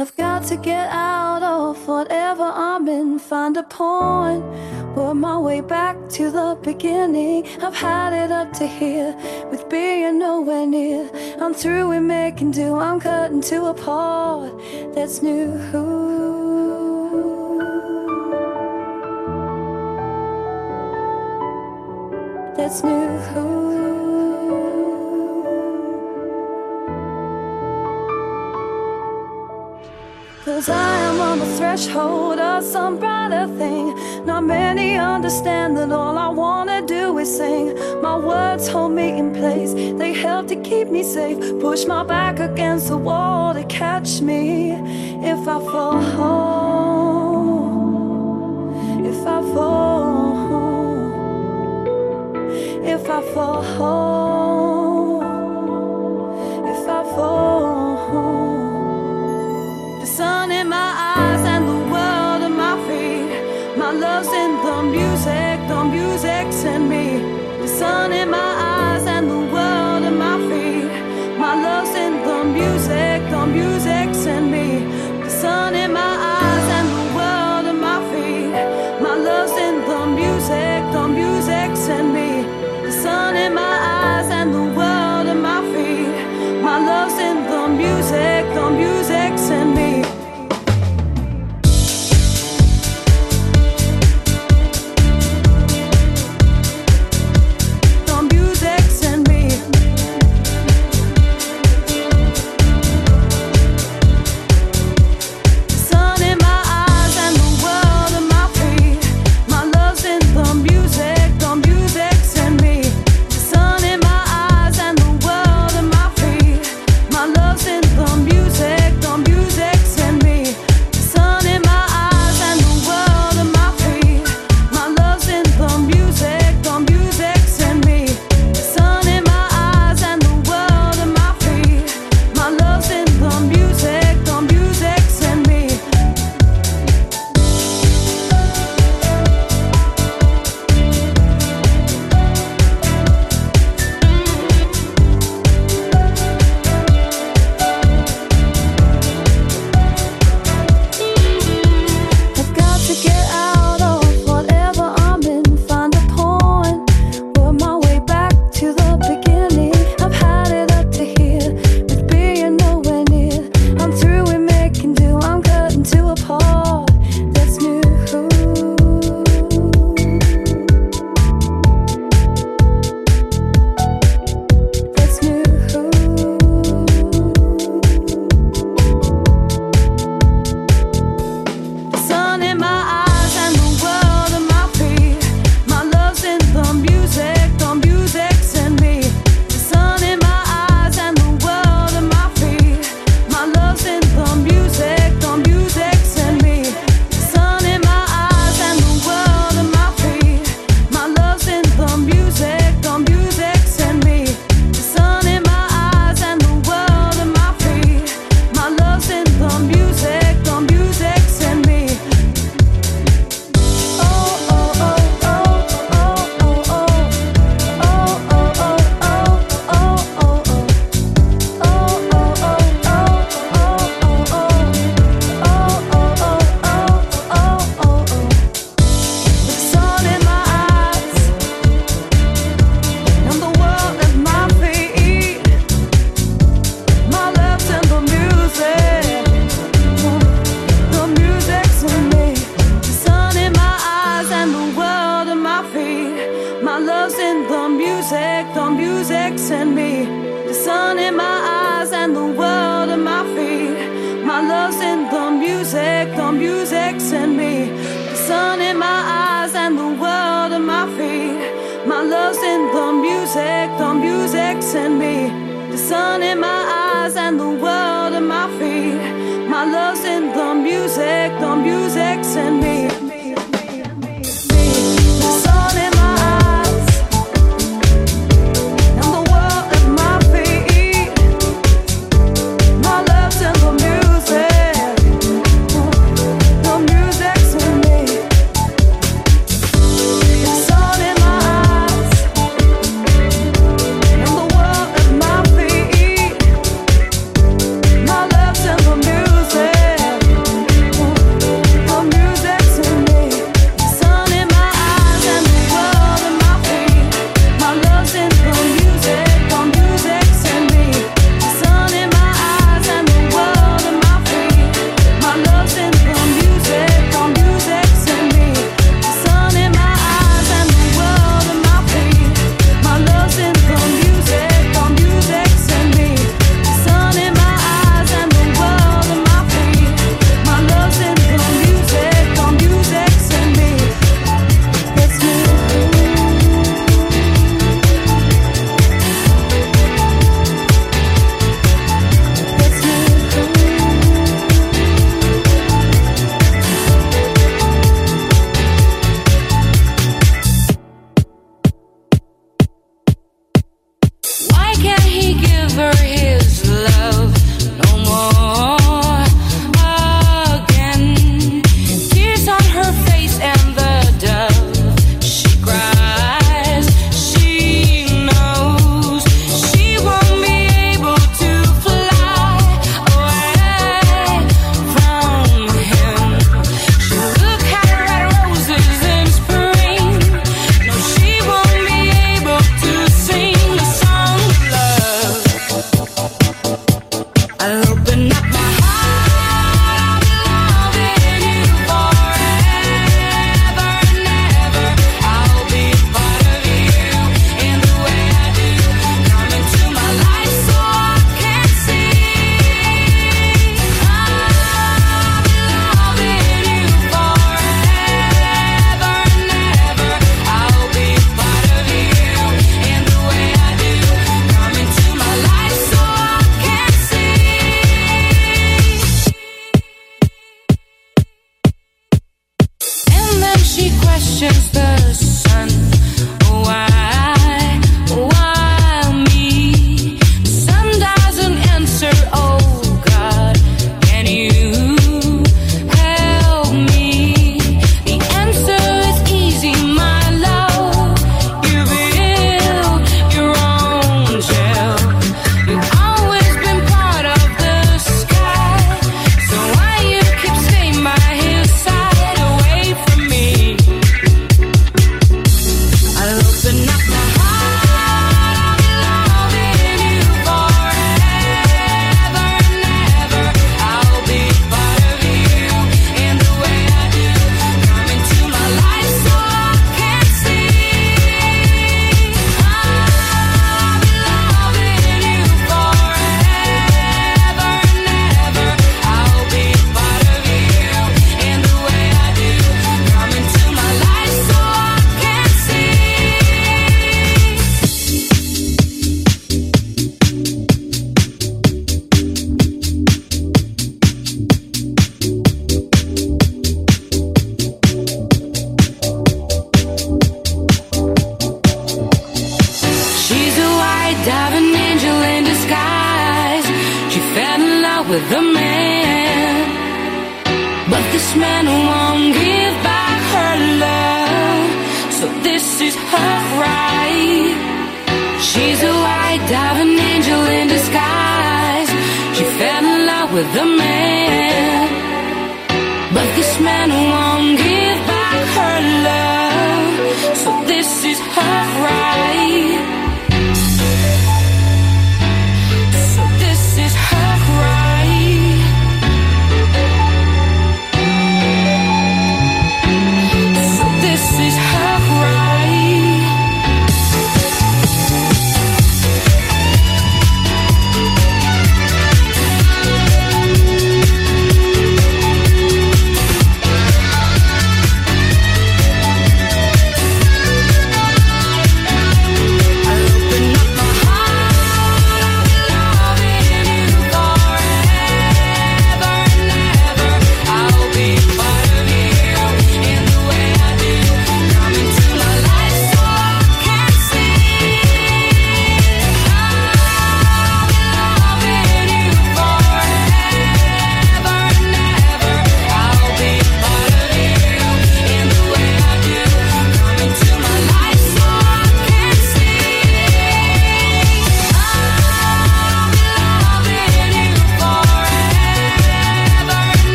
I've got to get out of whatever I'm in, find a point, work my way back to the beginning. I've had it up to here with being nowhere near. I'm through with making do, I'm cutting to a part that's new. That's new. Cause I am on the threshold of some brighter thing. Not many understand that all I wanna do is sing. My words hold me in place, they help to keep me safe. Push my back against the wall to catch me if I fall. If I fall. If I fall.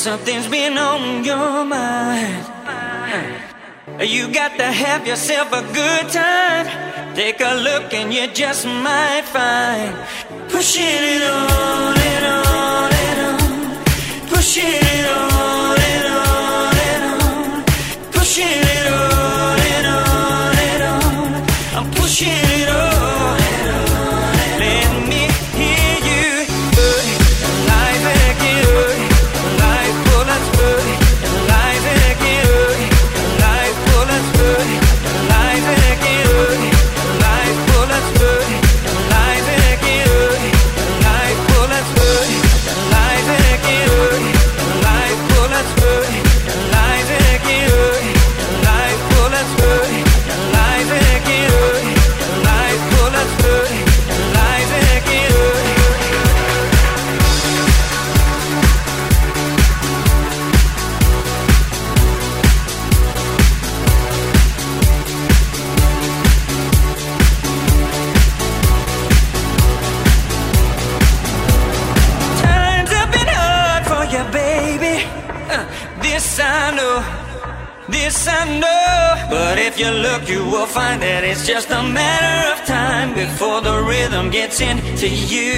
something's been on your mind. You got to have yourself a good time. Take a look and you just might find. Pushing it on and on and on. Pushing it on and on and on. Pushing it on and on and on. I'm pushing it on. to you.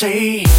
Say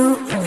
you.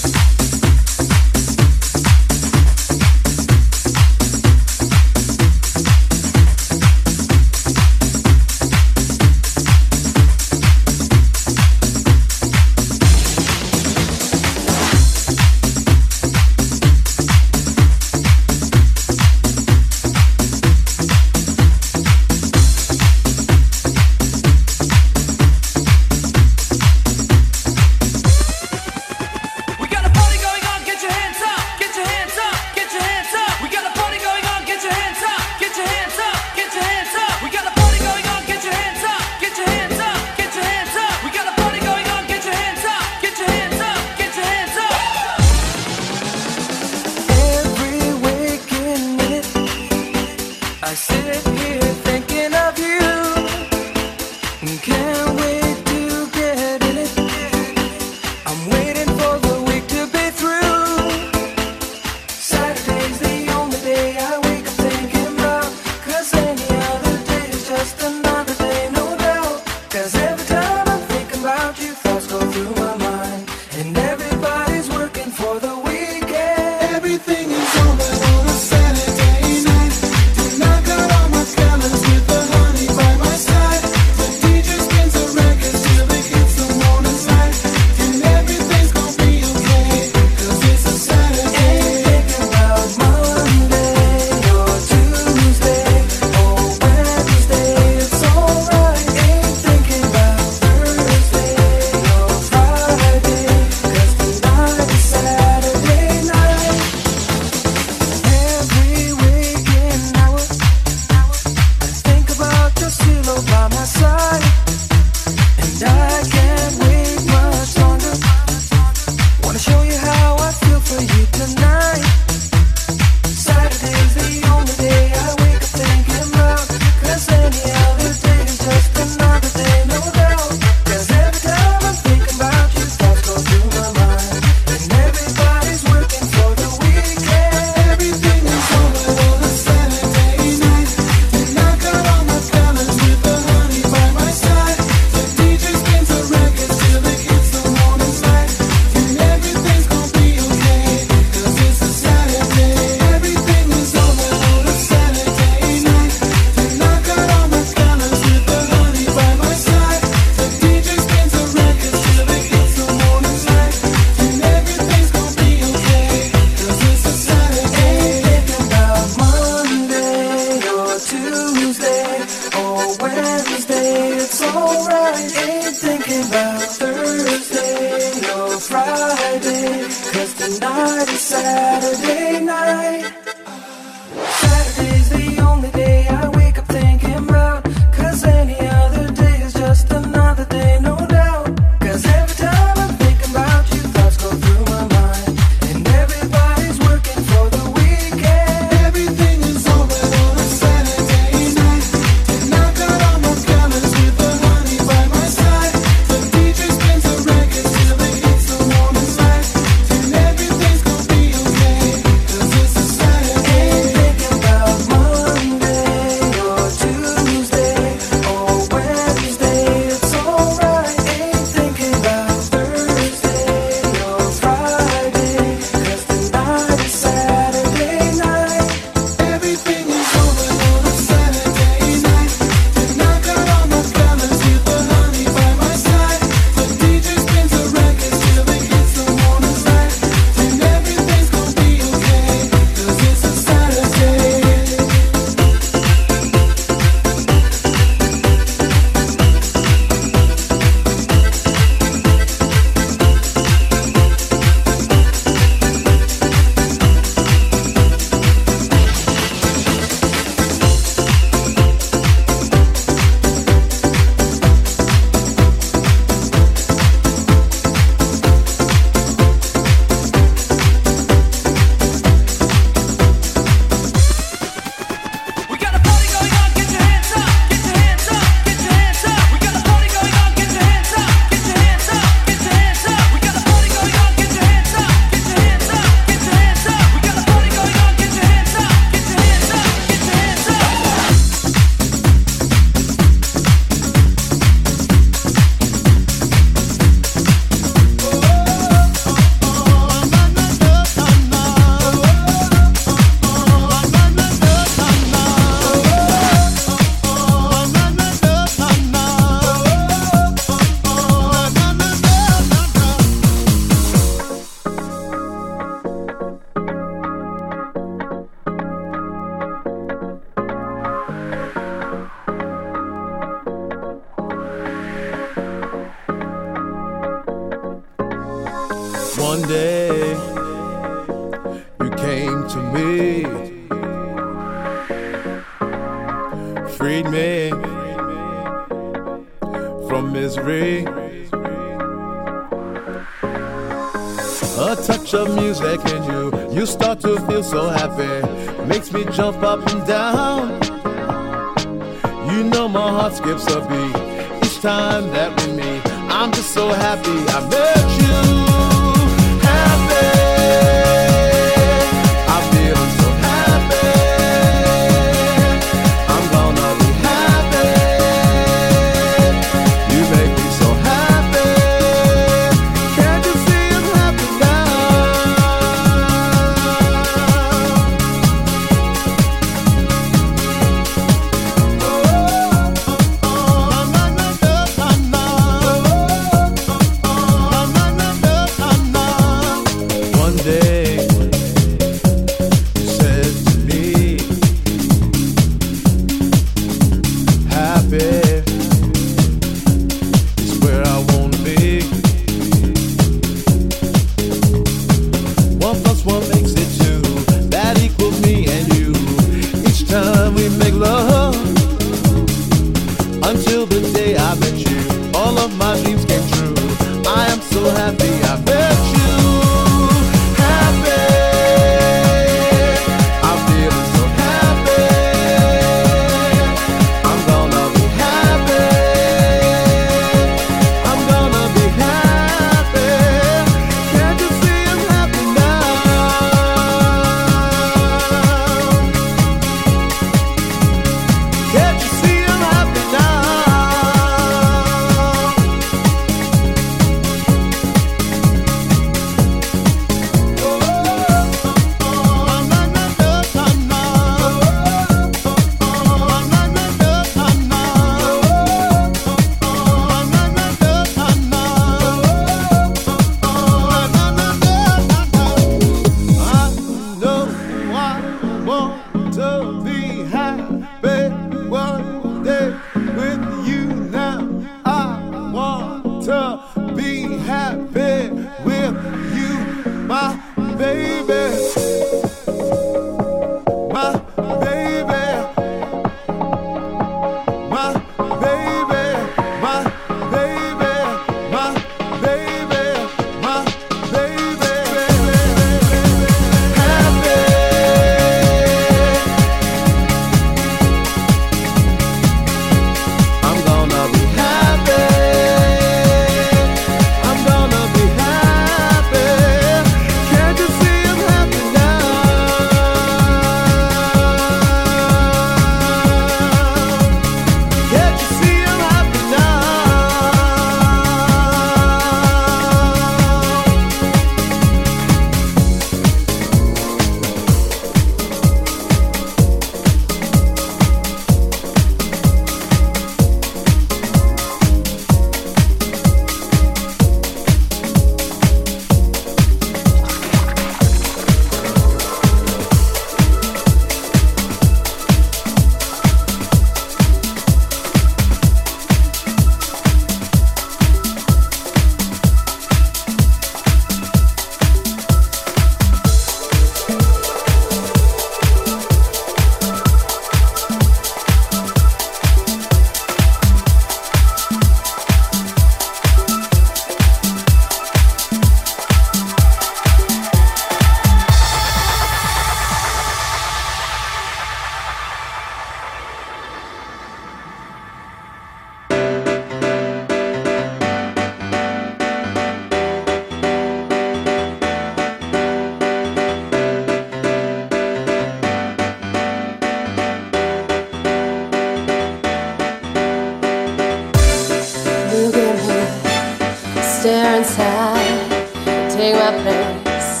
My place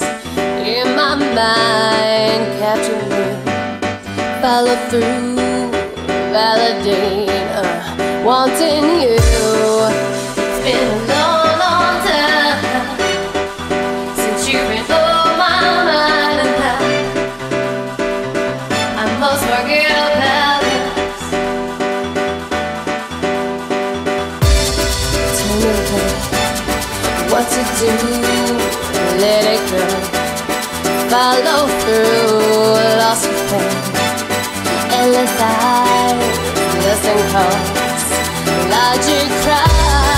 in my mind capture me follow through validate uh, wanting you. It's been a long long time since you've been on my mind and I, I must forget about this tell me what to do let it go. Follow through, lost your pain. Endless eyes, listen calls. Logic cries.